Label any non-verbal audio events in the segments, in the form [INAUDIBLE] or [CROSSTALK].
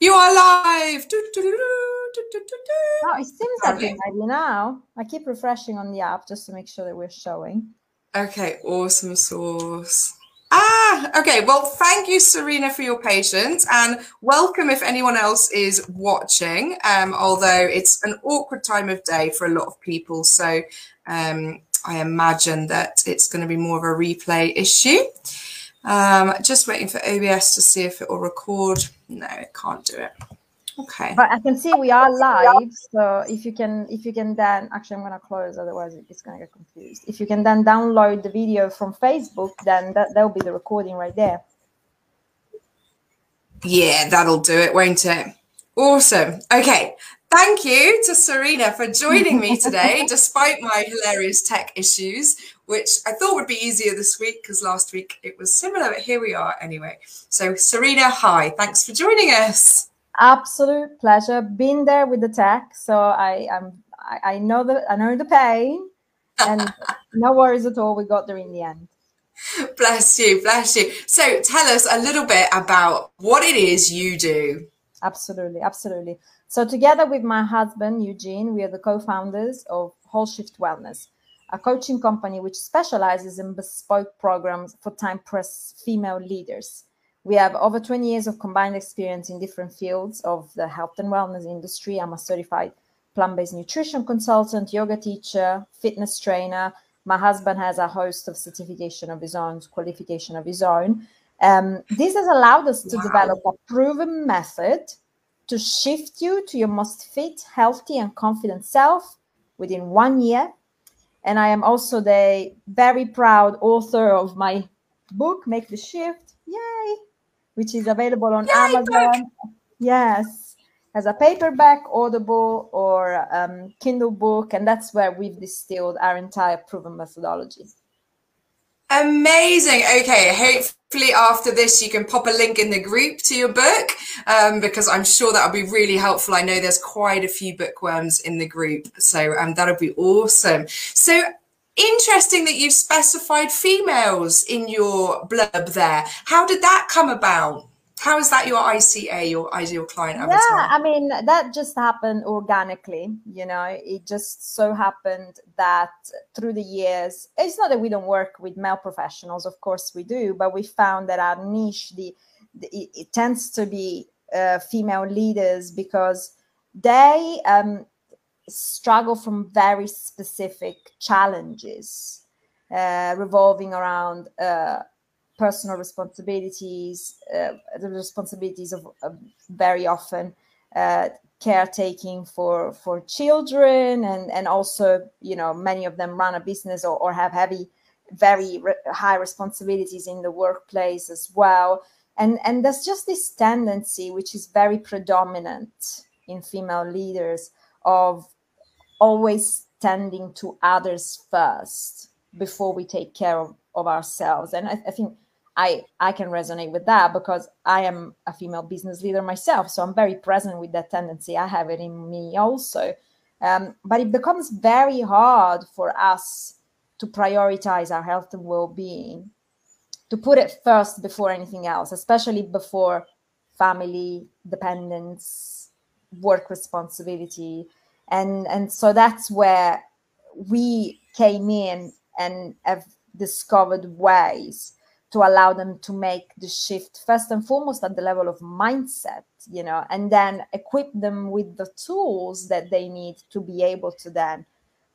You are live. Oh, it seems that it might be now. I keep refreshing on the app just to make sure that we're showing. Okay, awesome source. Ah, okay. Well, thank you, Serena, for your patience, and welcome if anyone else is watching. Um, although it's an awkward time of day for a lot of people, so um, I imagine that it's going to be more of a replay issue. Um, just waiting for OBS to see if it will record. No, it can't do it. Okay. But I can see we are live. So if you can, if you can then, actually, I'm going to close, otherwise it's going to get confused. If you can then download the video from Facebook, then that will be the recording right there. Yeah, that'll do it, won't it? Awesome. Okay. Thank you to Serena for joining me [LAUGHS] today, despite my hilarious tech issues, which I thought would be easier this week because last week it was similar, but here we are anyway. So, Serena, hi. Thanks for joining us. Absolute pleasure. Been there with the tech, so I am. I, I know the I know the pain, and [LAUGHS] no worries at all. We got there in the end. Bless you, bless you. So, tell us a little bit about what it is you do. Absolutely, absolutely. So, together with my husband, Eugene, we are the co founders of Whole Shift Wellness, a coaching company which specializes in bespoke programs for time pressed female leaders. We have over 20 years of combined experience in different fields of the health and wellness industry. I'm a certified plant based nutrition consultant, yoga teacher, fitness trainer. My husband has a host of certification of his own, qualification of his own. Um, this has allowed us to wow. develop a proven method to shift you to your most fit, healthy, and confident self within one year. And I am also the very proud author of my book, Make the Shift, yay, which is available on yay, Amazon. Book. Yes, as a paperback, Audible, or um, Kindle book. And that's where we've distilled our entire proven methodology. Amazing. Okay. Hopefully, after this, you can pop a link in the group to your book um, because I'm sure that'll be really helpful. I know there's quite a few bookworms in the group. So um, that'll be awesome. So, interesting that you've specified females in your blurb there. How did that come about? How is that your ICA, your ideal client avatar? Yeah, I mean, that just happened organically. You know, it just so happened that through the years, it's not that we don't work with male professionals, of course we do, but we found that our niche, the, the it, it, tends to be uh, female leaders because they um, struggle from very specific challenges uh, revolving around. Uh, personal responsibilities, uh, the responsibilities of uh, very often uh, caretaking for for children, and and also you know many of them run a business or, or have heavy, very re- high responsibilities in the workplace as well. And and there's just this tendency, which is very predominant in female leaders, of always tending to others first before we take care of, of ourselves. And I, I think I I can resonate with that because I am a female business leader myself, so I'm very present with that tendency. I have it in me also, um, but it becomes very hard for us to prioritize our health and well-being, to put it first before anything else, especially before family dependence, work responsibility, and and so that's where we came in and have discovered ways to allow them to make the shift first and foremost at the level of mindset you know and then equip them with the tools that they need to be able to then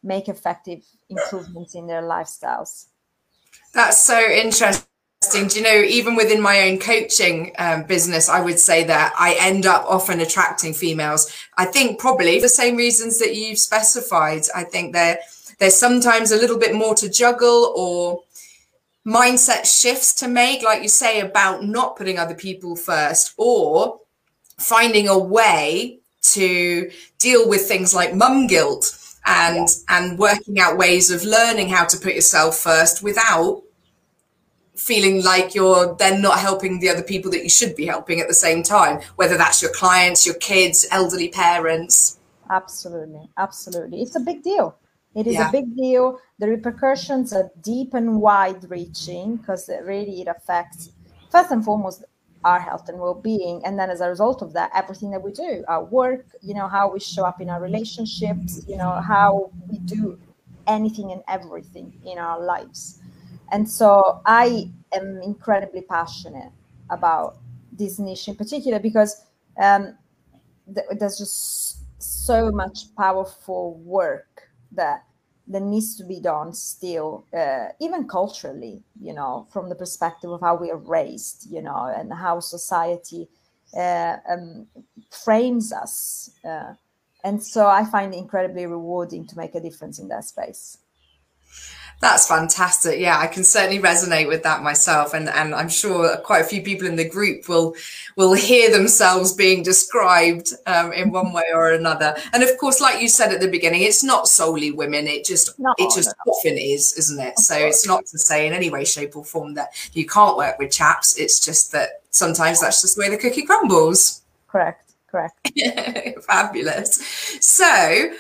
make effective improvements in their lifestyles. That's so interesting. Do you know even within my own coaching um, business i would say that i end up often attracting females. I think probably the same reasons that you've specified. I think there there's sometimes a little bit more to juggle or mindset shifts to make, like you say, about not putting other people first or finding a way to deal with things like mum guilt and yeah. and working out ways of learning how to put yourself first without feeling like you're then not helping the other people that you should be helping at the same time whether that's your clients your kids elderly parents. Absolutely. Absolutely. It's a big deal it is yeah. a big deal. The repercussions are deep and wide reaching because really it affects first and foremost our health and well-being and then as a result of that everything that we do our work you know how we show up in our relationships you know how we do anything and everything in our lives and so i am incredibly passionate about this niche in particular because um, th- there's just so much powerful work that that needs to be done still uh, even culturally you know from the perspective of how we are raised you know and how society uh, um, frames us uh, and so i find it incredibly rewarding to make a difference in that space that's fantastic. Yeah, I can certainly resonate with that myself, and and I'm sure quite a few people in the group will will hear themselves being described um, in one way or another. And of course, like you said at the beginning, it's not solely women. It just no, it just often is, isn't it? So it's not to say in any way, shape, or form that you can't work with chaps. It's just that sometimes that's just the way the cookie crumbles. Correct. Correct. [LAUGHS] Fabulous. So,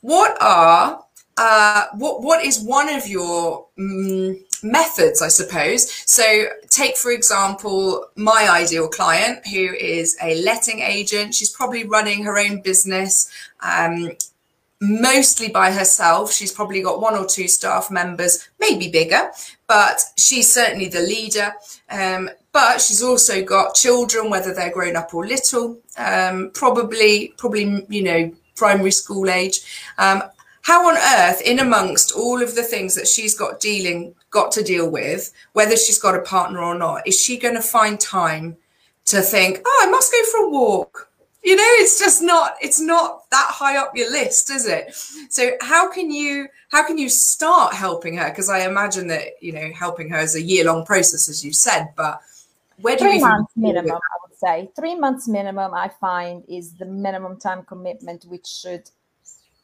what are uh, what what is one of your um, methods, I suppose? So, take for example my ideal client, who is a letting agent. She's probably running her own business. Um, mostly by herself. She's probably got one or two staff members, maybe bigger, but she's certainly the leader. Um, but she's also got children, whether they're grown up or little, um, probably, probably, you know, primary school age. Um, how on earth, in amongst all of the things that she's got dealing, got to deal with, whether she's got a partner or not, is she going to find time to think, oh, I must go for a walk? You know, it's just not, it's not that high up your list, is it? So how can you, how can you start helping her? Because I imagine that, you know, helping her is a year long process, as you said, but where do Three you months minimum, I would say. Three months minimum, I find, is the minimum time commitment which should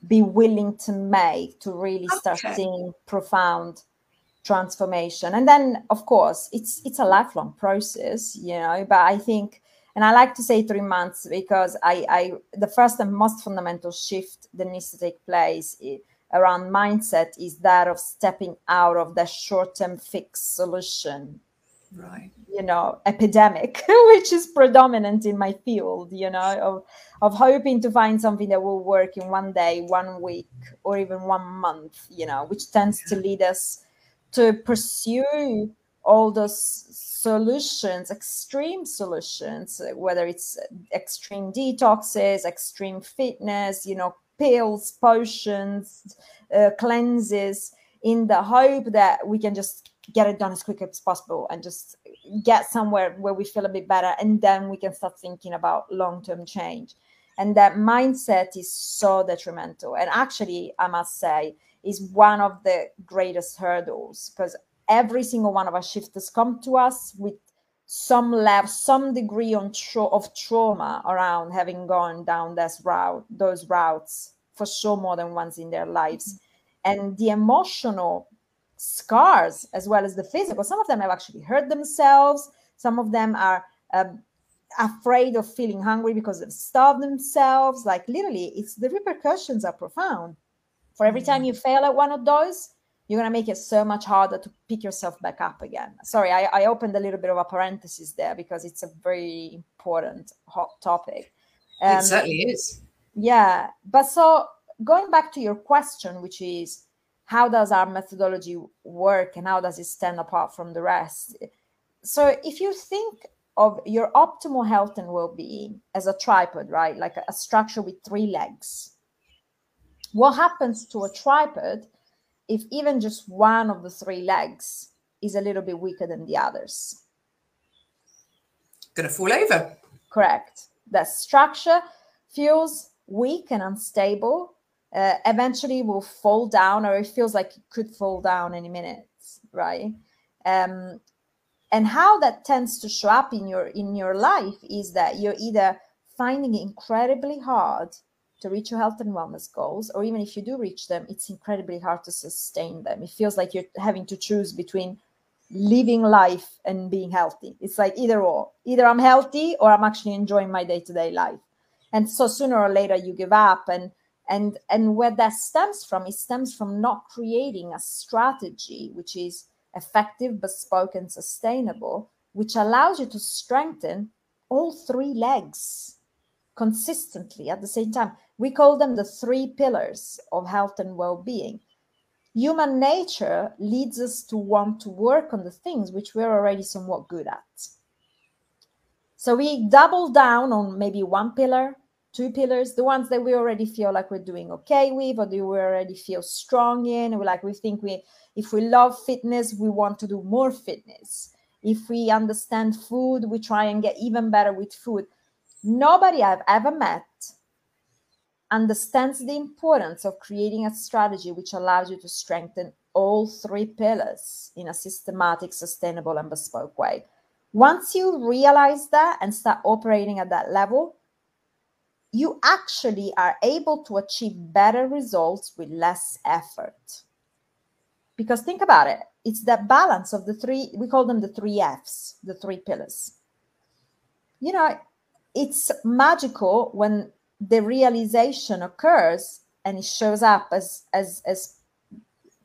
be willing to make to really start okay. seeing profound transformation and then of course it's it's a lifelong process you know but i think and i like to say three months because i i the first and most fundamental shift that needs to take place around mindset is that of stepping out of the short-term fix solution right. you know epidemic [LAUGHS] which is predominant in my field you know of of hoping to find something that will work in one day one week or even one month you know which tends to lead us to pursue all those solutions extreme solutions whether it's extreme detoxes extreme fitness you know pills potions uh, cleanses in the hope that we can just get it done as quick as possible and just get somewhere where we feel a bit better and then we can start thinking about long-term change. And that mindset is so detrimental. And actually i must say is one of the greatest hurdles because every single one of our shifters come to us with some level some degree on tra- of trauma around having gone down this route those routes for sure more than once in their lives. Mm-hmm. And the emotional scars as well as the physical. Some of them have actually hurt themselves. Some of them are um, afraid of feeling hungry because they've starved themselves. Like literally, it's the repercussions are profound. For every time you fail at one of those, you're gonna make it so much harder to pick yourself back up again. Sorry, I, I opened a little bit of a parenthesis there because it's a very important hot topic. Um, it certainly is. Yeah, but so going back to your question, which is how does our methodology work and how does it stand apart from the rest? So if you think of your optimal health and well-being as a tripod right like a, structure with three legs what happens to a tripod if even just one of the three legs is a little bit weaker than the others? Gonna fall over. Correct. That structure feels weak and unstable uh, eventually will fall down or it feels like it could fall down any minute right? Um, and how that tends to show up in your in your life is that you're either finding it incredibly hard to reach your health and wellness goals or even if you do reach them it's incredibly hard to sustain them. It feels like you're having to choose between living life and being healthy. It's like either or. Either i'm healthy or i'm actually enjoying my day-to-day life. And so sooner or later you give up and and and where that stems from it stems from not creating a strategy which is effective bespoke and sustainable which allows you to strengthen all three legs consistently at the same time. We call them the three pillars of health and well being. Human nature leads us to want to work on the things which we're already somewhat good at. So we double down on maybe one pillar, two pillars, the ones that we already feel like we're doing okay with, or do we already feel strong in. Like we think we, if we love fitness, we want to do more fitness. If we understand food, we try and get even better with food. Nobody I've ever met understands the importance of creating a strategy which allows you to strengthen all three pillars in a systematic, sustainable, and bespoke way. Once you realize that and start operating at that level, you actually are able to achieve better results with less effort. Because think about it, it's that balance of the three, we call them the three F's, the three pillars. You know, it's magical when the realization occurs and it shows up as as as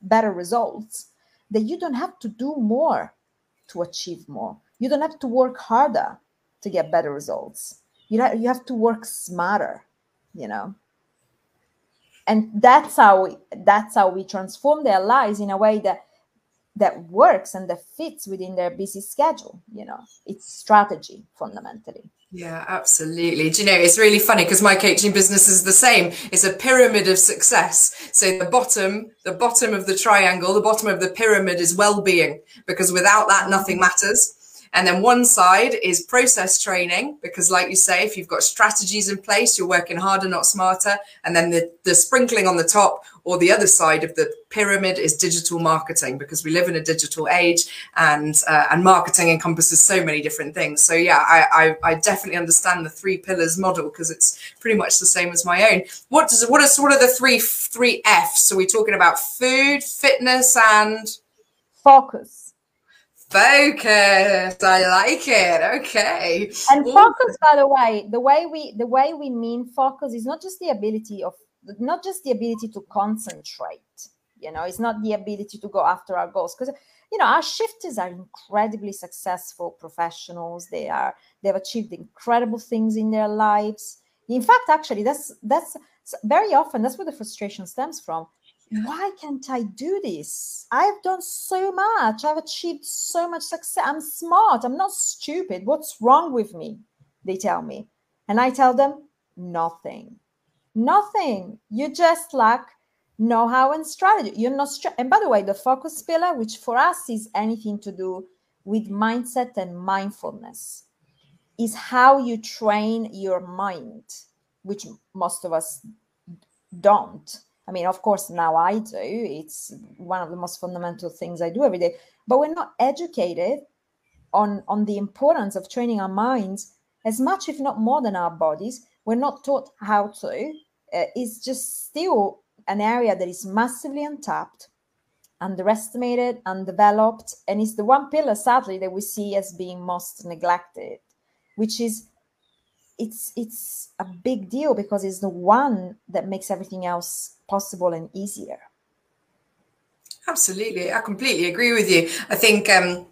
better results that you don't have to do more to achieve more you don't have to work harder to get better results you know you have to work smarter you know and that's how we, that's how we transform their lives in a way that that works and that fits within their busy schedule you know it's strategy fundamentally yeah, absolutely. Do you know, it's really funny because my coaching business is the same. It's a pyramid of success. So the bottom, the bottom of the triangle, the bottom of the pyramid is well-being because without that, nothing matters. And then one side is process training, because like you say, if you've got strategies in place, you're working harder, not smarter. And then the, the sprinkling on the top or the other side of the pyramid is digital marketing, because we live in a digital age and, uh, and marketing encompasses so many different things. So yeah, I, I, I definitely understand the three pillars model because it's pretty much the same as my own. What does, what are, what are the three, three F's? So we're talking about food, fitness and focus Focus. I like it. Okay. And focus, by the way, the way we the way we mean focus is not just the ability of not just the ability to concentrate. You know, it's not the ability to go after our goals because you know our shifters are incredibly successful professionals. They are they've achieved incredible things in their lives. In fact, actually, that's that's very often that's where the frustration stems from why can't I do this? I've done so much. I've achieved so much success. I'm smart. I'm not stupid. What's wrong with me? They tell me. And I tell them, nothing. Nothing. You just lack know how and strategy. You're not. Str- and by the way, the focus pillar, which for us is anything to do with mindset and mindfulness, is how you train your mind, which most of us don't I mean, of course, now I do. It's one of the most fundamental things I do every day. But we're not educated on, on the importance of training our minds as much, if not more, than our bodies. We're not taught how to. Uh, it's just still an area that is massively untapped, underestimated, undeveloped, and it's the one pillar, sadly, that we see as being most neglected, which is it's it's a big deal because it's the one that makes everything else possible and easier absolutely i completely agree with you i think um,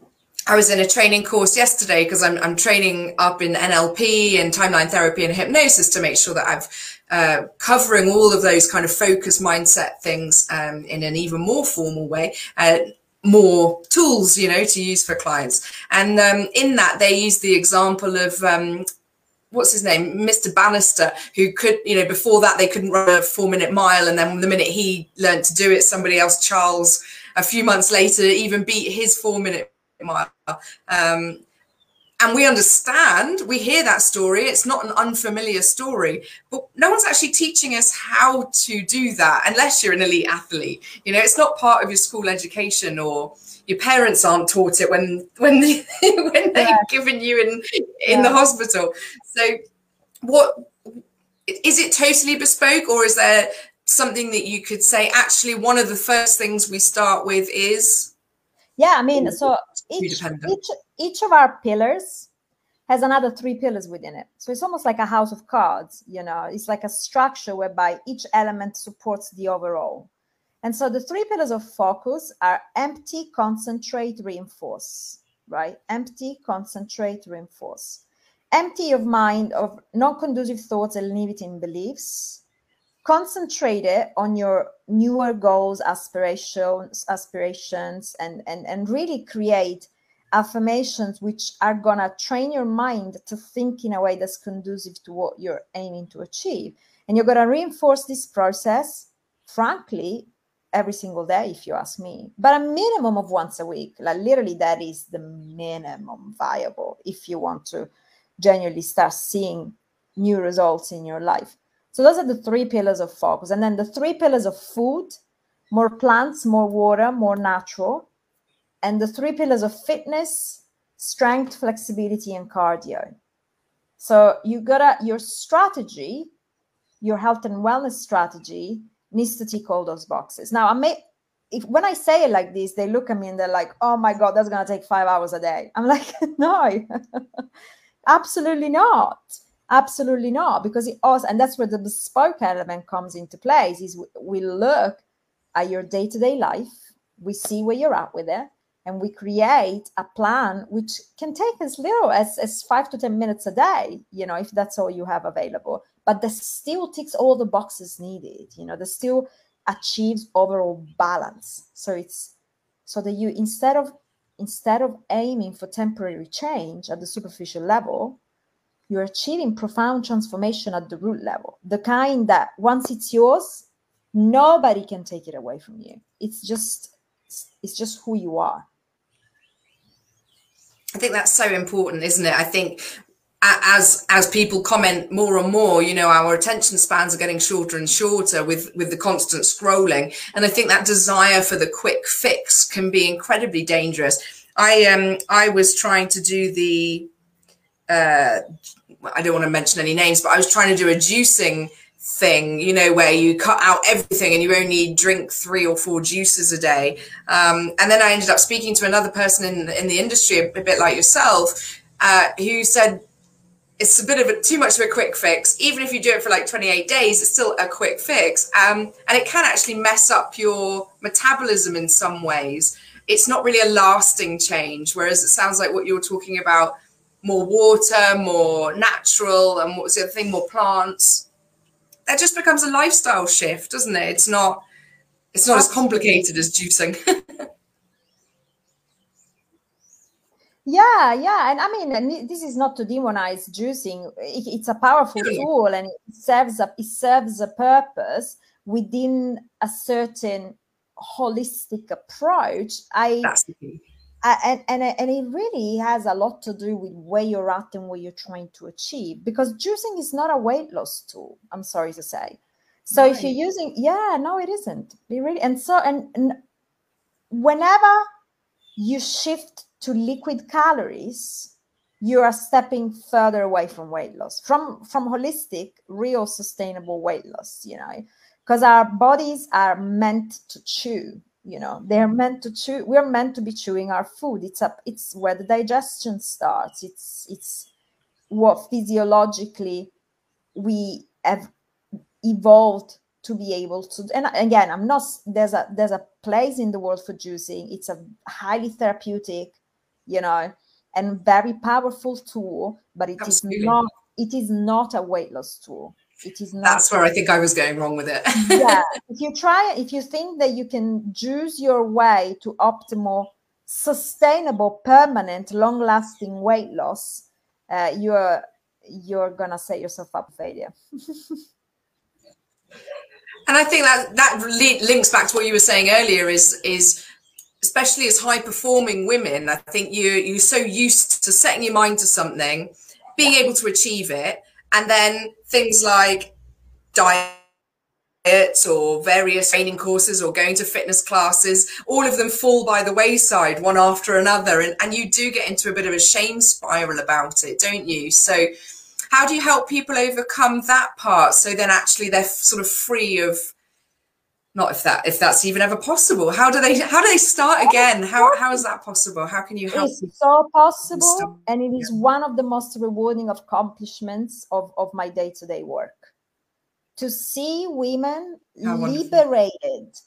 I was in a training course yesterday because I'm, I'm training up in NLP and timeline therapy and hypnosis to make sure that I'm uh, covering all of those kind of focus mindset things um, in an even more formal way. Uh, more tools, you know, to use for clients. And um, in that, they use the example of um, what's his name, Mr. Bannister, who could, you know, before that they couldn't run a four minute mile. And then the minute he learned to do it, somebody else, Charles, a few months later, even beat his four minute mile. Um, and we understand, we hear that story. It's not an unfamiliar story, but no one's actually teaching us how to do that unless you're an elite athlete. You know, it's not part of your school education or your parents aren't taught it when when they, [LAUGHS] when they've yeah. given you in in yeah. the hospital. So, what is it totally bespoke, or is there something that you could say? Actually, one of the first things we start with is. Yeah, I mean, so each, each, each of our pillars has another three pillars within it. So it's almost like a house of cards, you know, it's like a structure whereby each element supports the overall. And so the three pillars of focus are empty, concentrate, reinforce. right? Empty, concentrate, reinforce. Empty of mind of non-conducive thoughts and limiting beliefs. Concentrate it on your newer goals, aspirations, aspirations, and, and, and really create affirmations which are gonna train your mind to think in a way that's conducive to what you're aiming to achieve. And you're gonna reinforce this process, frankly, every single day, if you ask me. But a minimum of once a week. Like literally, that is the minimum viable if you want to genuinely start seeing new results in your life. So those are the three pillars of focus. And then the three pillars of food, more plants, more water, more natural and the three pillars of fitness, strength, flexibility, and cardio. So you gotta your strategy, your health and wellness strategy needs to tick all those boxes. Now I may if when I say it like this, they look at me and they're like, oh my God, that's gonna take five hours a day. I'm [LAUGHS] like, no, [LAUGHS] absolutely not. Absolutely not. Because it also, and that's where the bespoke element comes into place, is we look at your day-to-day life, we see where you're at with it, and we create a plan which can take as little as, as five to 10 minutes a day, you know, if that's all you have available. But that still ticks all the boxes needed, you know, that still achieves overall balance. So it's so that you instead of instead of aiming for temporary change at the superficial level, you're achieving profound transformation at the root level, the kind that once it's yours, nobody can take it away from you. It's just it's just who you are. I think that's so important, isn't it? I think as as people comment more and more, you know, our attention spans are getting shorter and shorter with with the constant scrolling, and I think that desire for the quick fix can be incredibly dangerous. I um I was trying to do the uh I don't want to mention any names, but I was trying to do a juicing thing, you know, where you cut out everything and you only drink three or four juices a day. Um, and then I ended up speaking to another person in, in the industry, a, a bit like yourself, uh, who said it's a bit of a too much of a quick fix. Even if you do it for like 28 days, it's still a quick fix. Um, and it can actually mess up your metabolism in some ways. It's not really a lasting change. Whereas it sounds like what you're talking about more water, more natural, and what was the other thing? More plants that just becomes a lifestyle shift, doesn't it? It's not it's not as complicated as juicing. [LAUGHS] yeah yeah and i mean and this is not to demonize juicing. It's a powerful tool and it serves a it serves a purpose within a certain holistic approach. I and, and and it really has a lot to do with where you're at and what you're trying to achieve because juicing is not a weight loss tool i'm sorry to say. So right. if you're using yeah no it isn't. It really and so and, and whenever you shift to liquid calories you are stepping further away from weight loss from from holistic real sustainable weight loss you know because our bodies are meant to chew you know they're meant to chew we're meant to be chewing our food. It's up it's where the digestion starts. It's it's what physiologically we have evolved to be able to and again i'm not there's a there's a place in the world for juicing. It's a highly therapeutic you know and very powerful tool but it Absolutely. is not it is not a weight loss tool. It is not that's where i think i was going wrong with it. Yeah. [LAUGHS] If you try if you think that you can juice your way to optimal sustainable permanent long lasting weight loss uh, you're you're gonna set yourself up for failure. [LAUGHS] And i think that that links back to what you were saying earlier is is especially as high performing women i think you you're so used to setting your mind to something being able to achieve it and then things like diets or various training courses or going to fitness classes, all of them fall by the wayside one after another. And, and you do get into a bit of a shame spiral about it, don't you? So, how do you help people overcome that part so then actually they're sort of free of not if that if that's even ever possible how do they how do they start again how how is that possible how can you help it's so possible and it is yeah. one of the most rewarding accomplishments of of my day-to-day work to see women how liberated wonderful.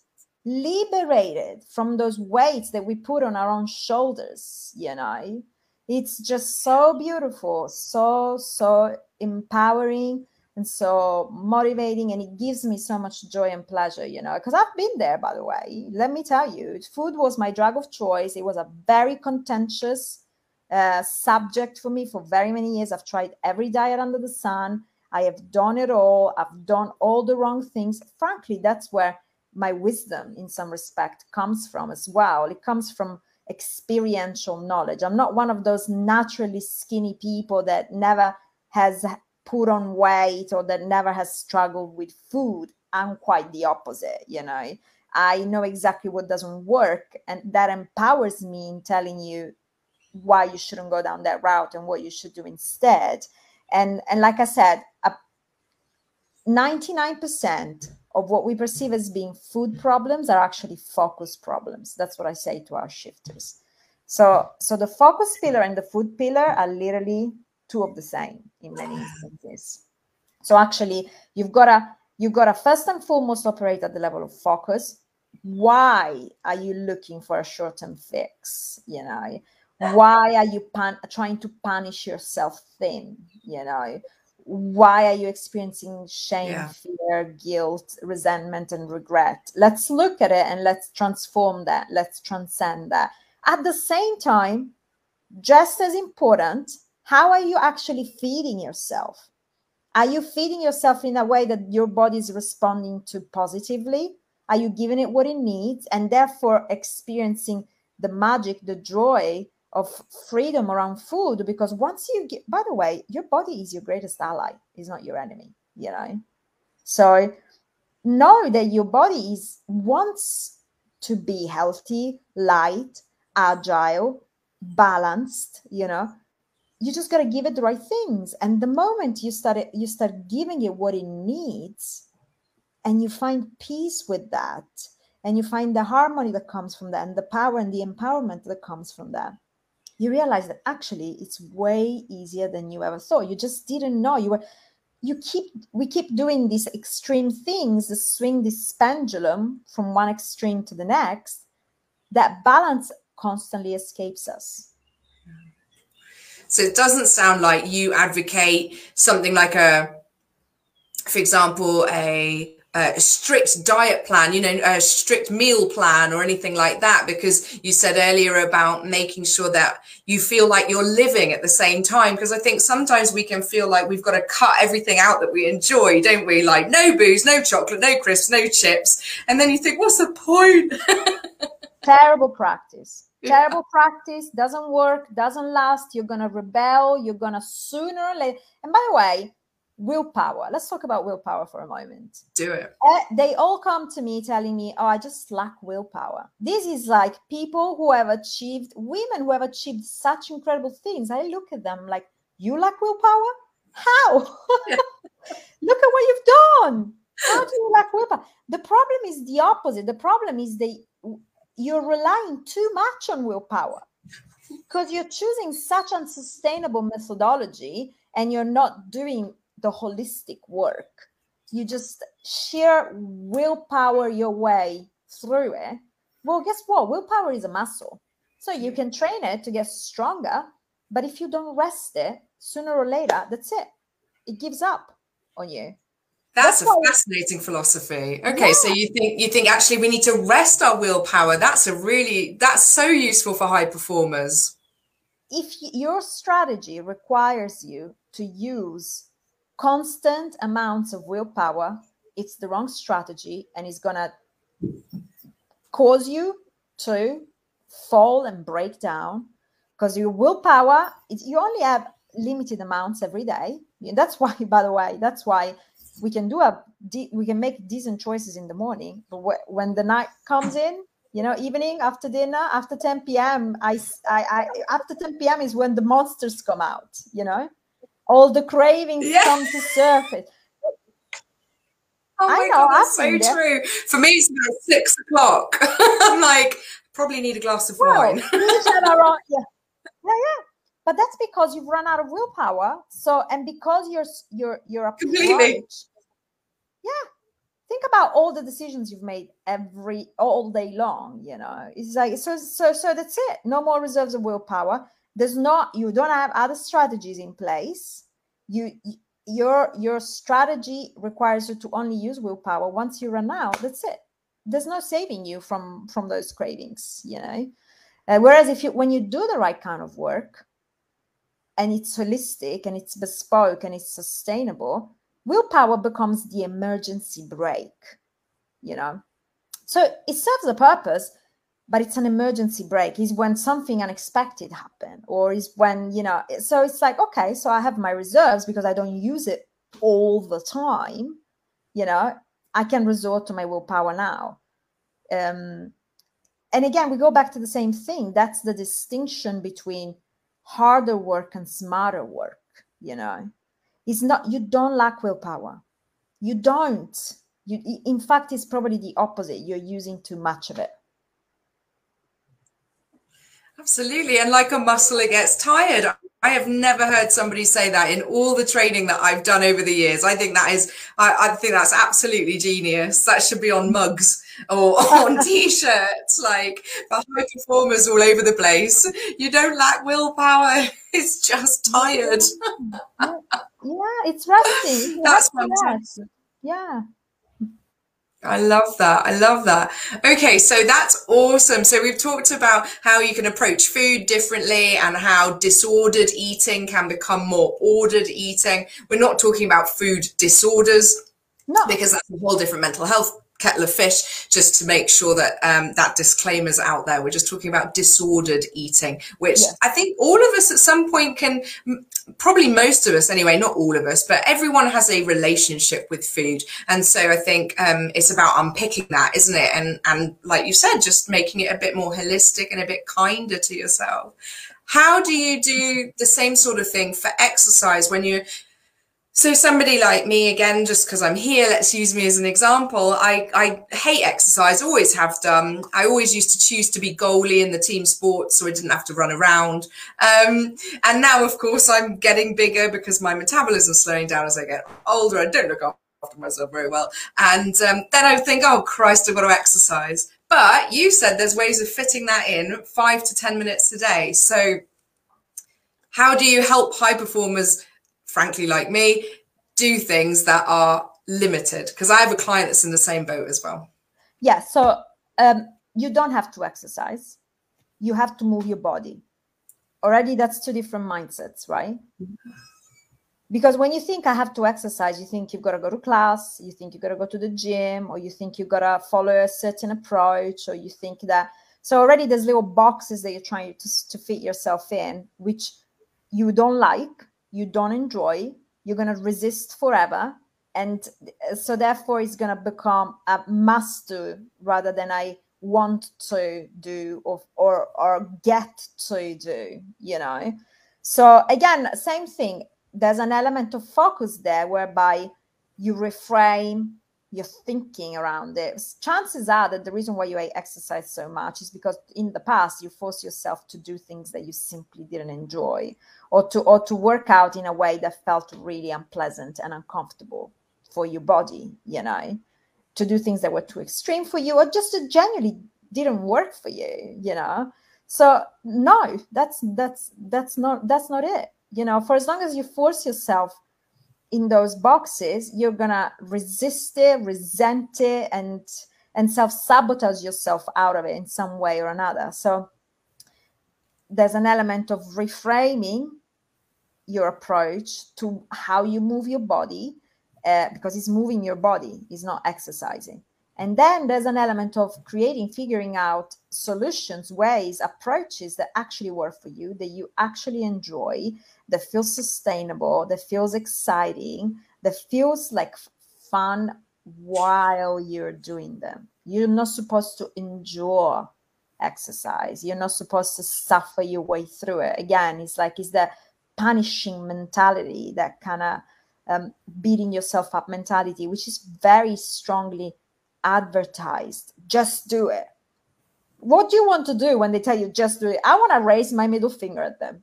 liberated from those weights that we put on our own shoulders, you know. It's just so beautiful, so, so empowering and so motivating and it gives me so much joy and pleasure you know because i've been there by the way. Let me tell you food was my drug of choice. It was a very contentious uh, subject for me for very many years. I've tried every diet under the sun. I have done it all. I've done all the wrong things. Frankly that's where my wisdom in some respect comes from as well. It comes from experiential knowledge. I'm not one of those naturally skinny people that never has put on weight or that never has struggled with food. I'm quite the opposite, you know. I know exactly what doesn't work, and that empowers me in telling you why you shouldn't go down that route and what you should do instead. And and like I said, 99% of what we perceive as being food problems are actually focus problems. That's what I say to our shifters. So so the focus pillar and the food pillar are literally two of the same in many instances. So actually, you've got to you've got to first and foremost operate at the level of focus. Why are you looking for a short-term fix? You know, why are you pan- trying to punish yourself thin? You know, why are you experiencing shame, yeah. fear, guilt, resentment, and regret? Let's look at it and let's transform that. Let's transcend that. At the same time, just as important, how are you actually feeding yourself? Are you feeding yourself in a way that your body is responding to positively? Are you giving it what it needs and therefore experiencing the magic, the joy of freedom around food? Because once you get, by the way, your body is your greatest ally, is not your enemy, you know? So know that your body is wants to be healthy, light, agile, balanced, you know, you just got to give it the right things. And the moment you start it, you start giving it what it needs and you find peace with that and you find the harmony that comes from that and the power and the empowerment that comes from that you realize that actually it's way easier than you ever thought. You just didn't know. You were you keep we keep doing these extreme things the swing this pendulum from one extreme to the next that balance constantly escapes us so it doesn't sound like you advocate something like a, for example, a, a strict diet plan, you know, a strict meal plan or anything like that, because you said earlier about making sure that you feel like you're living at the same time. Because I think sometimes we can feel like we've got to cut everything out that we enjoy, don't we? Like no booze, no chocolate, no crisps, no chips. And then you think, what's the point? [LAUGHS] Terrible practice [LAUGHS] terrible practice doesn't work doesn't last you're gonna rebel you're gonna sooner or later and by the way willpower let's talk about willpower for a moment. Do it. Uh, they all come to me telling me oh i just lack willpower. This is like people who have achieved women who have achieved such incredible things. I look at them like you lack willpower? How? [LAUGHS] Look at what you've done. [LAUGHS] How do you lack willpower? The problem is the opposite. The problem is they you're relying too much on willpower because you're choosing such unsustainable methodology and you're not doing the holistic work. You just sheer willpower your way through it. Well, guess what? Willpower is a muscle. So you can train it to get stronger, but if you don't rest it, sooner or later, that's it. It gives up on you. That's, That's a fascinating philosophy. Okay, yeah. so you think you think actually we need to rest our willpower. That's a really that's so useful for high performers. If your strategy requires you to use constant amounts of willpower, it's the wrong strategy and it's going to cause you to fall and break down because your willpower you only have limited amounts every day. That's [LAUGHS] why by the way, that's why we can do a we can make decent choices in the morning but when the night comes in you know evening after dinner after 10 p.m I, I, I after 10 p.m is when the monsters come out you know all the cravings yeah. come to surface [LAUGHS] Oh my I know, god, that's so true. For me, it's about six o'clock. [LAUGHS] I'm like, probably need a glass of well, wine. [LAUGHS] yeah. yeah, yeah but that's because you've run out of willpower. So and because you're you're you're completely yeah. Think about all the decisions you've made every all day long you know. It's like so so so that's it. No more reserves of willpower. There's not you don't have other strategies in place. You your your strategy requires you to only use willpower once you run out. That's it. There's no saving you from from those cravings you know. Uh, whereas if you when you do the right kind of work and it's holistic and it's bespoke and it's sustainable willpower becomes the emergency brake you know? So it serves a purpose but it's an emergency brake is when something unexpected happened, or is when you know so it's like okay so i have my reserves because i don't use it all the time you know? I can resort to my willpower now. Um and again we go back to the same thing. That's the distinction between harder work and smarter work you know? It's not you don't lack willpower. You don't. You in fact it's probably the opposite. You're using too much of it Absolutely. And like a muscle, it gets tired. I have never heard somebody say that in all the training that I've done over the years. I think that is, I, I think that's absolutely genius. That should be on mugs or [LAUGHS] on t-shirts, like for high performers all over the place. You don't lack willpower. [LAUGHS] It's just tired. yeah, it's resting. [LAUGHS] That's fantastic. Yeah. I love that. I love that. Okay, so that's awesome. So we've talked about how you can approach food differently and how disordered eating can become more ordered eating. We're not talking about food disorders no. because that's a whole different mental health kettle of fish just to make sure that um, that disclaimer's out there. We're just talking about disordered eating which yeah. i think all of us at some point can probably most of us anyway not all of us but everyone has a relationship with food. And so i think um, it's about unpicking that isn't it? And and like you said just making it a bit more holistic and a bit kinder to yourself. How do you do the same sort of thing for exercise when you're so somebody like me, again, just because I'm here, let's use me as an example. I, I hate exercise, always have done. I always used to choose to be goalie in the team sports so I didn't have to run around. Um, and now, of course, I'm getting bigger because my metabolism's slowing down as I get older. I don't look after myself very well. And um, then I think, oh, Christ, I've got to exercise. But you said there's ways of fitting that in five to 10 minutes a day. So how do you help high performers frankly, like me, do things that are limited? Because I have a client that's in the same boat as well. Yeah. So um, you don't have to exercise, you have to move your body. Already, that's two different mindsets, right? Because when you think I have to exercise, you think you've got to go to class, you think you've got to go to the gym, or you think you've got to follow a certain approach, or you think that. So already there's little boxes that you're trying to, to fit yourself in, which you don't like you don't enjoy, you're going to resist forever. And uh, so, therefore, it's going to become a must do rather than I want to do or, or, or get to do, you know. So, again, same thing. There's an element of focus there whereby you reframe your thinking around it. Chances are that the reason why you exercise so much is because in the past you forced yourself to do things that you simply didn't enjoy, or to or to work out in a way that felt really unpleasant and uncomfortable for your body. You know, to do things that were too extreme for you, or just genuinely didn't work for you. You know, so no, that's that's that's not that's not it. You know, for as long as you force yourself in those boxes, you're gonna resist it, resent it, and and self-sabotage yourself out of it in some way or another. So there's an element of reframing your approach to how you move your body uh, because it's moving your body, it's not exercising. And then there's an element of creating, figuring out solutions, ways, approaches that actually work for you, that you actually enjoy, that feels sustainable, that feels exciting, that feels like fun while you're doing them. You're not supposed to endure exercise. You're not supposed to suffer your way through it. Again, it's like it's the punishing mentality, that kind of um, beating yourself up mentality, which is very strongly advertised. Just do it. What do you want to do when they tell you just do it? I want to raise my middle finger at them.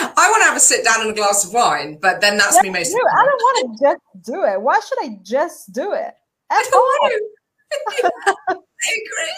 I want to have a sit down and a glass of wine, but then that's just me most. I don't want to just do it. Why should I just do it? [LAUGHS] At all. I [LAUGHS] [LAUGHS] agree.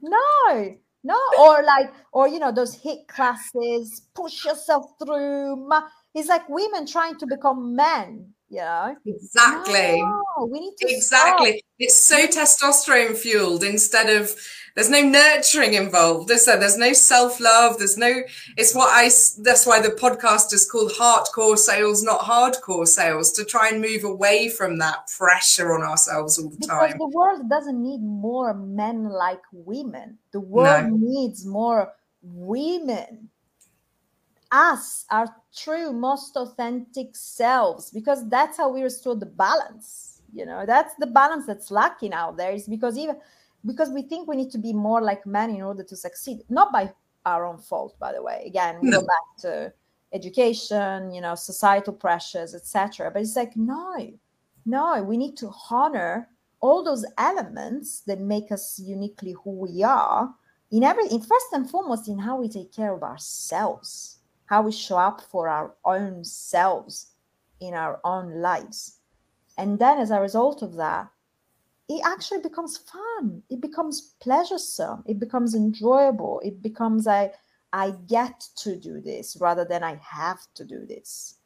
No, no, or like, or you know, those hit classes, push yourself through. It's like women trying to become men you know? Exactly. No, we need to exactly. stop. it's so testosterone fueled instead of there's no nurturing involved there's, there's no self-love there's no it's what i that's why the podcast is called heartcore sales not hardcore sales to try and move away from that pressure on ourselves all the because time. the world doesn't need more men like women. The world no. needs more women us our true most authentic selves because that's how we restore the balance you know? That's the balance that's lacking out there is because even because we think we need to be more like men in order to succeed. Not by our own fault by the way. Again we no. go back to education you know societal pressures etc but it's like no no we need to honor all those elements that make us uniquely who we are in everything first and foremost in how we take care of ourselves how we show up for our own selves in our own lives. And then as a result of that, it actually becomes fun. It becomes pleasuresome. It becomes enjoyable. It becomes a I get to do this rather than I have to do this.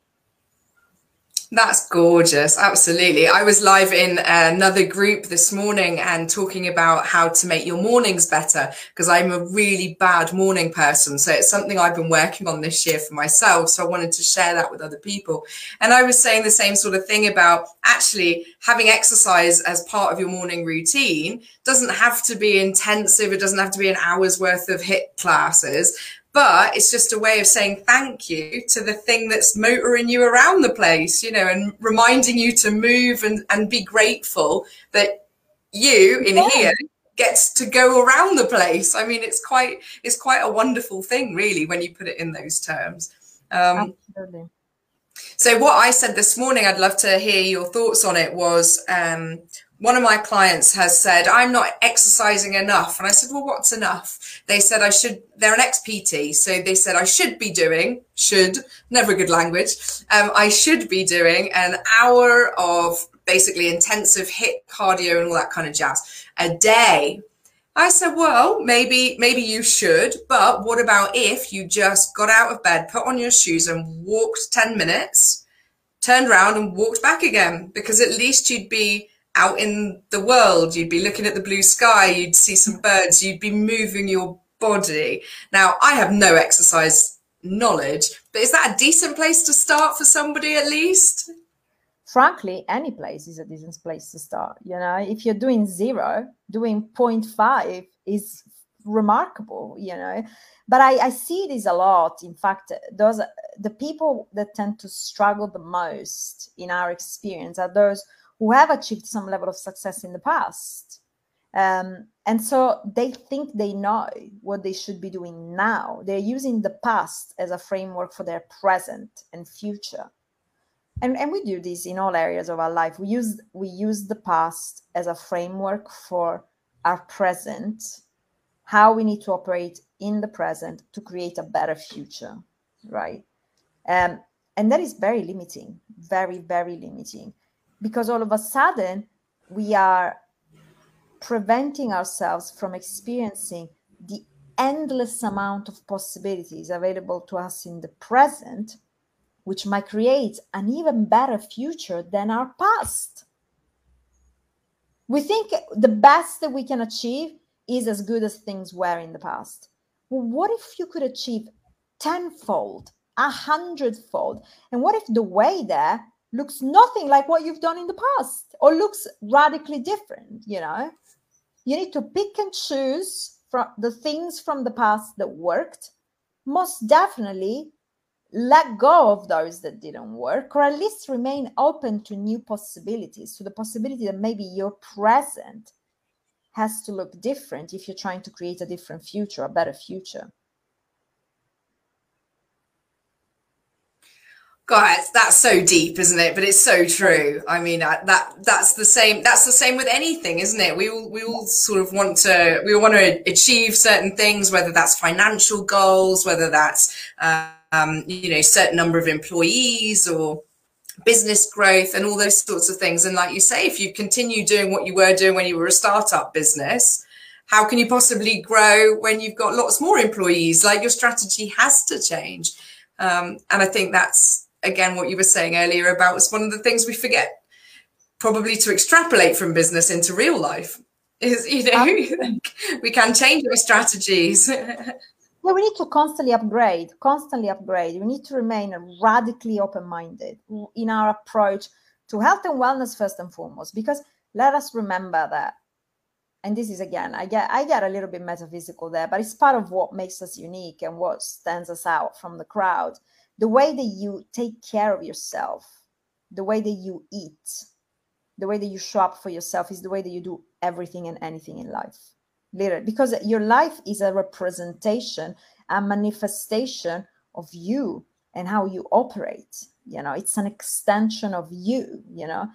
That's gorgeous. Absolutely. I was live in uh, another group this morning and talking about how to make your mornings better because I'm a really bad morning person. So it's something I've been working on this year for myself. So I wanted to share that with other people. And I was saying the same sort of thing about actually having exercise as part of your morning routine doesn't have to be intensive. It doesn't have to be an hour's worth of HIIT classes but it's just a way of saying thank you to the thing that's motoring you around the place, you know, and reminding you to move and, and be grateful that you in yeah. here gets to go around the place. I mean, it's quite it's quite a wonderful thing, really, when you put it in those terms. Um, Absolutely. So, what I said this morning, I'd love to hear your thoughts on it. Was um, one of my clients has said, I'm not exercising enough. And I said, well, what's enough? They said I should, they're an ex-PT. So they said I should be doing, should, never a good language. Um, I should be doing an hour of basically intensive HIIT cardio and all that kind of jazz a day. I said, well, maybe, maybe you should, but what about if you just got out of bed, put on your shoes and walked 10 minutes, turned around and walked back again? Because at least you'd be out in the world. You'd be looking at the blue sky, you'd see some mm-hmm. birds, you'd be moving your body. Now, I have no exercise knowledge, but is that a decent place to start for somebody at least? Frankly, any place is a decent place to start. You know, if you're doing zero, doing 0.5 is remarkable, you know. But I, I see this a lot. In fact, those the people that tend to struggle the most in our experience are those who have achieved some level of success in the past. Um, and so they think they know what they should be doing now. They're using the past as a framework for their present and future. And, and we do this in all areas of our life. We use we use the past as a framework for our present, how we need to operate in the present to create a better future, right? Um, and that is very limiting, very, very limiting because all of a sudden we are preventing ourselves from experiencing the endless amount of possibilities available to us in the present, which might create an even better future than our past. We think the best that we can achieve is as good as things were in the past. Well, what if you could achieve tenfold, a hundredfold? And what if the way there looks nothing like what you've done in the past or looks radically different you know? You need to pick and choose from the things from the past that worked. Most definitely let go of those that didn't work or at least remain open to new possibilities to the possibility that maybe your present has to look different if you're trying to create a different future a better future Guys, that's so deep, isn't it? But it's so true. I mean, uh, that that's the same. That's the same with anything, isn't it? We all we all sort of want to we want to achieve certain things, whether that's financial goals, whether that's um, you know certain number of employees or business growth and all those sorts of things. And like you say, if you continue doing what you were doing when you were a startup business, how can you possibly grow when you've got lots more employees? Like your strategy has to change. Um, and I think that's again what you were saying earlier about it's one of the things we forget probably to extrapolate from business into real life is you know [LAUGHS] we can change our strategies. [LAUGHS] Yeah we need to constantly upgrade constantly upgrade. We need to remain radically open-minded in our approach to health and wellness first and foremost because let us remember that and this is again i get i get a little bit metaphysical there but it's part of what makes us unique and what stands us out from the crowd the way that you take care of yourself the way that you eat the way that you show up for yourself is the way that you do everything and anything in life. Literally because your life is a representation a manifestation of you and how you operate you know? It's an extension of you you know?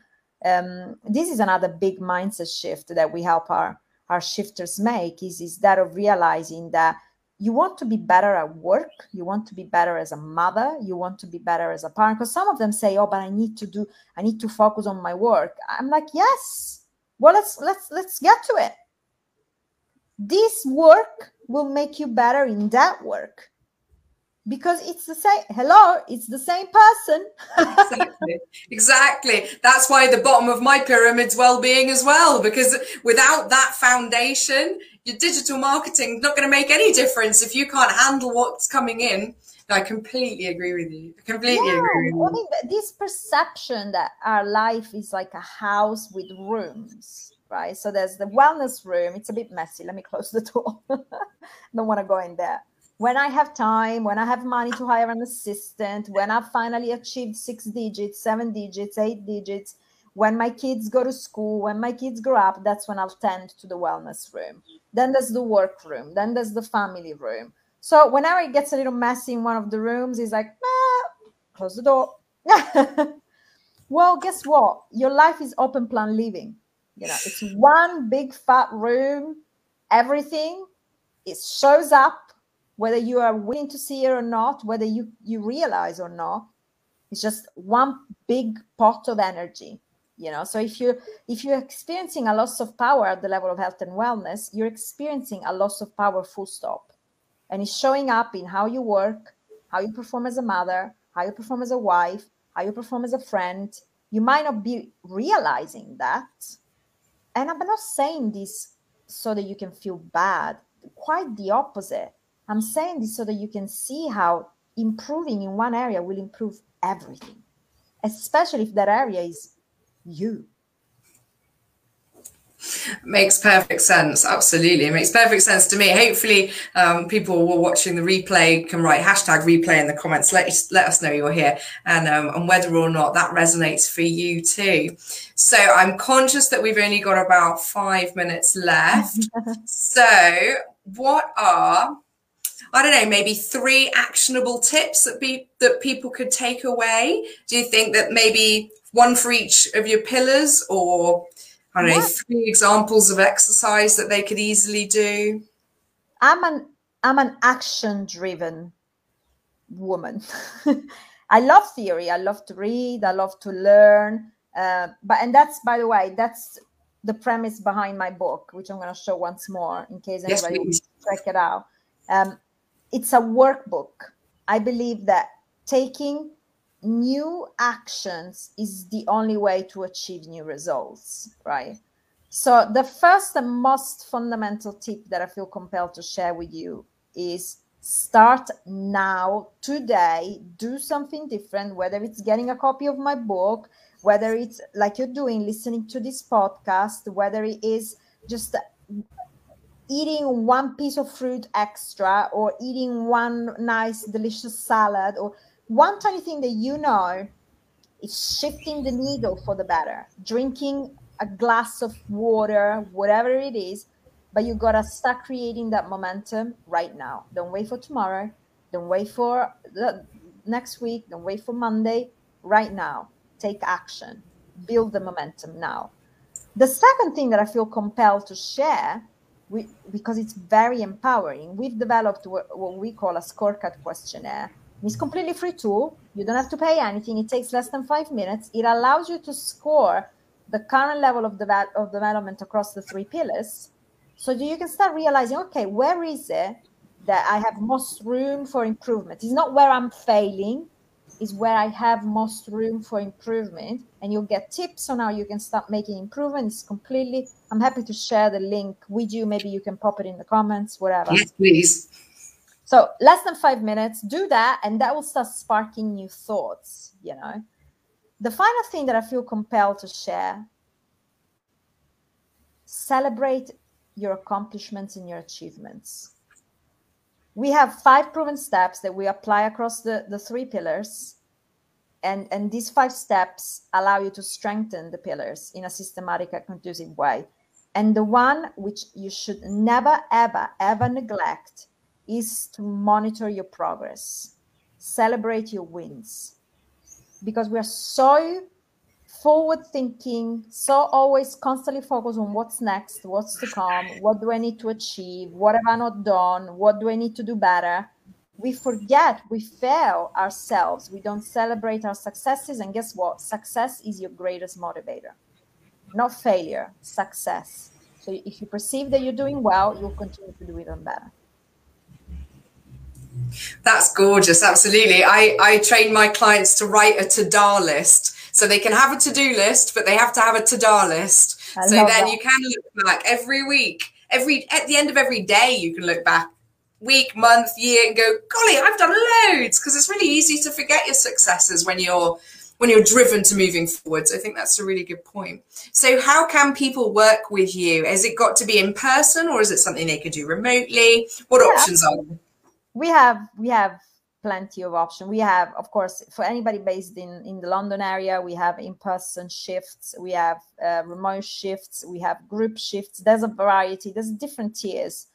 Um, this is another big mindset shift that we help our our shifters make is is that of realizing that you want to be better at work you want to be better as a mother you want to be better as a parent because some of them say oh but i need to do i need to focus on my work. I'm like yes. Well let's let's let's get to it. This work will make you better in that work because it's the same hello it's the same person. Exactly. Exactly. That's why the bottom of my pyramid's well-being as well because without that foundation your digital marketing not going to make any difference if you can't handle what's coming in. I completely agree with you. I completely yeah, agree with you. I mean, this perception that our life is like a house with rooms right? So there's the wellness room it's a bit messy let me close the door. [LAUGHS] Don't want to go in there. When I have time, when I have money to hire an assistant, when I've finally achieved six digits, seven digits, eight digits, when my kids go to school, when my kids grow up, that's when I'll tend to the wellness room. Then there's the work room, then there's the family room. So whenever it gets a little messy in one of the rooms, he's like, ah, close the door. [LAUGHS] well, guess what? Your life is open plan living. You know, it's one big fat room, everything, it shows up whether you are willing to see it or not, whether you, you realize or not, it's just one big pot of energy. You know, so if you if you're experiencing a loss of power at the level of health and wellness, you're experiencing a loss of power full stop. And it's showing up in how you work, how you perform as a mother, how you perform as a wife, how you perform as a friend. You might not be realizing that. And I'm not saying this so that you can feel bad. Quite the opposite I'm saying this so that you can see how improving in one area will improve everything, especially if that area is you. Makes perfect sense. Absolutely. It makes perfect sense to me. Hopefully, um, people who are watching the replay can write hashtag replay in the comments. Let, let us know you're here and, um, and whether or not that resonates for you too. So I'm conscious that we've only got about five minutes left. [LAUGHS] so, what are I don't know, maybe three actionable tips that be that people could take away? Do you think that maybe one for each of your pillars, or I don't yeah. know, three examples of exercise that they could easily do? I'm an I'm an action driven woman. [LAUGHS] I love theory. I love to read. I love to learn. Uh, but and that's by the way, that's the premise behind my book, which I'm going to show once more in case anybody yes, wants to check it out. Um, it's a workbook. I believe that taking new actions is the only way to achieve new results, right? So, the first and most fundamental tip that I feel compelled to share with you is start now, today, do something different, whether it's getting a copy of my book, whether it's like you're doing, listening to this podcast, whether it is just eating one piece of fruit extra or eating one nice delicious salad or one tiny thing that you know is shifting the needle for the better. Drinking a glass of water whatever it is but you gotta start creating that momentum right now. Don't wait for tomorrow. Don't wait for the next week. Don't wait for monday. Right now. Take action. Build the momentum now. The second thing that i feel compelled to share we, because it's very empowering. We've developed what we call a scorecard questionnaire. It's completely free tool. You don't have to pay anything. It takes less than five minutes. It allows you to score the current level of, of development across the three pillars. So you can start realizing, okay, where is it that I have most room for improvement? It's not where I'm failing, is where I have most room for improvement. And you'll get tips on how you can start making improvements completely. I'm happy to share the link with you. Maybe you can pop it in the comments, whatever. Yes, please. So less than five minutes, do that, and that will start sparking new thoughts, you know. The final thing that I feel compelled to share celebrate your accomplishments and your achievements we have five proven steps that we apply across the, the three pillars. And, and these five steps allow you to strengthen the pillars in a systematic and conducive way. And the one which you should never, ever, ever neglect is to monitor your progress, celebrate your wins. Because we are so forward thinking, so always constantly focused on what's next, what's to come, what do I need to achieve, what have I not done, what do I need to do better. We forget, we fail ourselves, we don't celebrate our successes. And guess what? Success is your greatest motivator, not failure, success. So if you perceive that you're doing well, you'll continue to do even better. That's gorgeous. Absolutely. I, I train my clients to write a to-do list so they can have a to-do list, but they have to have a to-do list. I so then that. you can look back every week, every at the end of every day, you can look back week, month, year, and go, golly, I've done loads. Because it's really easy to forget your successes when you're when you're driven to moving forwards. I think that's a really good point. So how can people work with you? Has it got to be in person or is it something they could do remotely? What yeah. options are there? We have we have plenty of options. We have, of course, for anybody based in, in the London area, we have in-person shifts, we have uh, remote shifts, we have group shifts. There's a variety. There's different tiers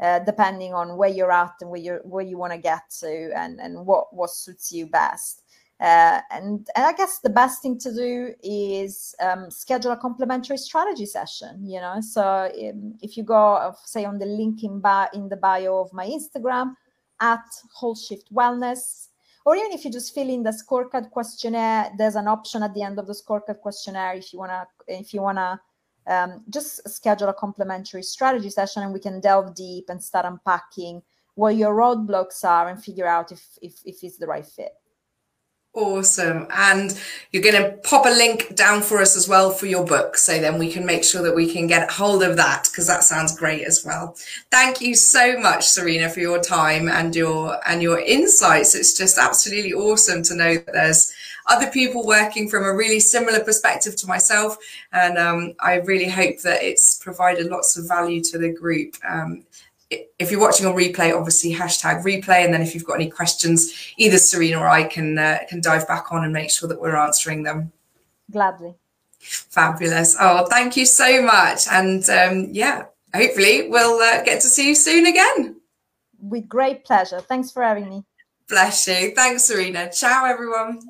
uh, depending on where you're at and where you where you want to get to and and what what suits you best. Uh, and, and I guess the best thing to do is um, schedule a complimentary strategy session. You know, so um, if you go, say, on the link in, bi- in the bio of my Instagram, at Whole Shift Wellness. Or even if you just fill in the scorecard questionnaire, there's an option at the end of the scorecard questionnaire if you wanna if you wanna um, just schedule a complimentary strategy session and we can delve deep and start unpacking what your roadblocks are and figure out if if, if it's the right fit. Awesome. And you're going to pop a link down for us as well for your book. So then we can make sure that we can get hold of that because that sounds great as well. Thank you so much, Serena, for your time and your, and your insights. It's just absolutely awesome to know that there's other people working from a really similar perspective to myself. And um, I really hope that it's provided lots of value to the group. Um, if you're watching on replay, obviously hashtag replay. And then if you've got any questions, either Serena or I can uh, can dive back on and make sure that we're answering them. Gladly. Fabulous. Oh, thank you so much. And um, yeah, hopefully we'll uh, get to see you soon again. With great pleasure. Thanks for having me. Bless you. Thanks, Serena. Ciao, everyone.